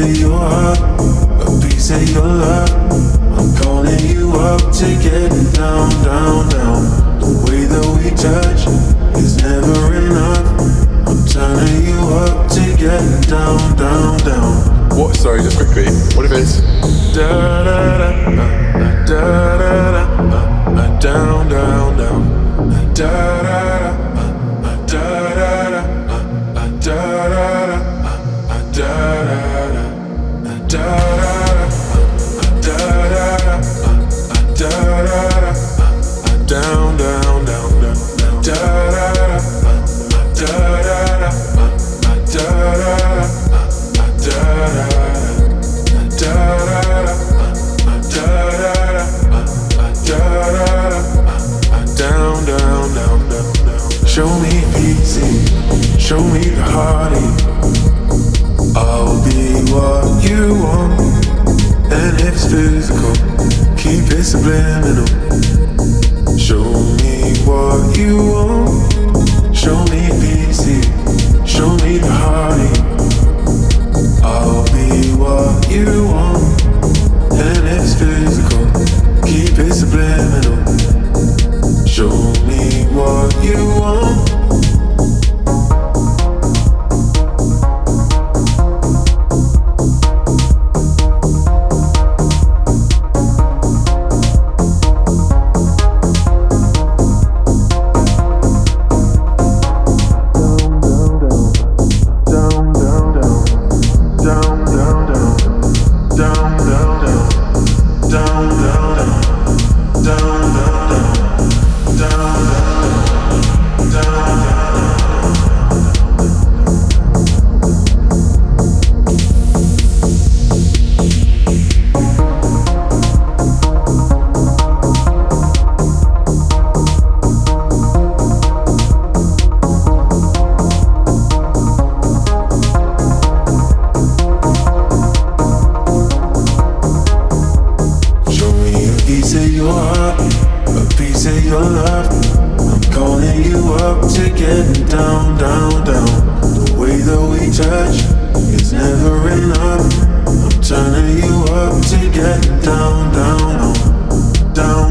Of your heart, a piece of your love. I'm calling you up to getting down, down, down. The way that we touch is never enough. I'm turning you up to getting down, down, down. What? Sorry, just quickly. What if it's da da da da da da physical, keep it subliminal. Show me what you getting down, down, down. The way that we touch is never enough. I'm turning you up to get down, down, down. down.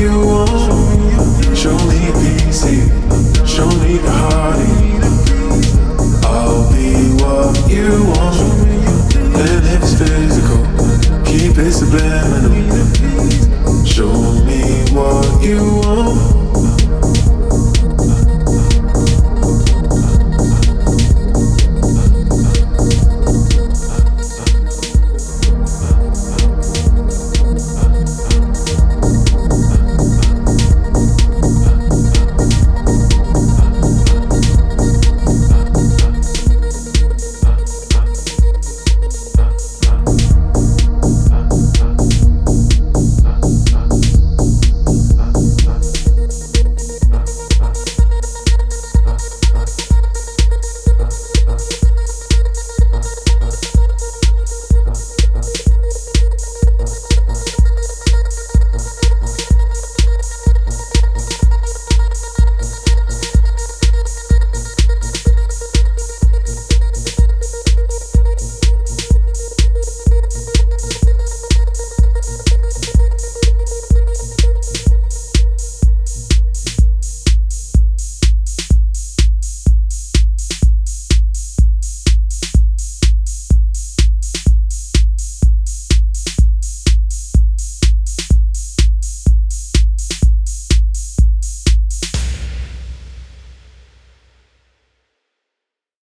Show me. Show me the heartache. I'll be what you want. And if it's physical, keep it subliminal.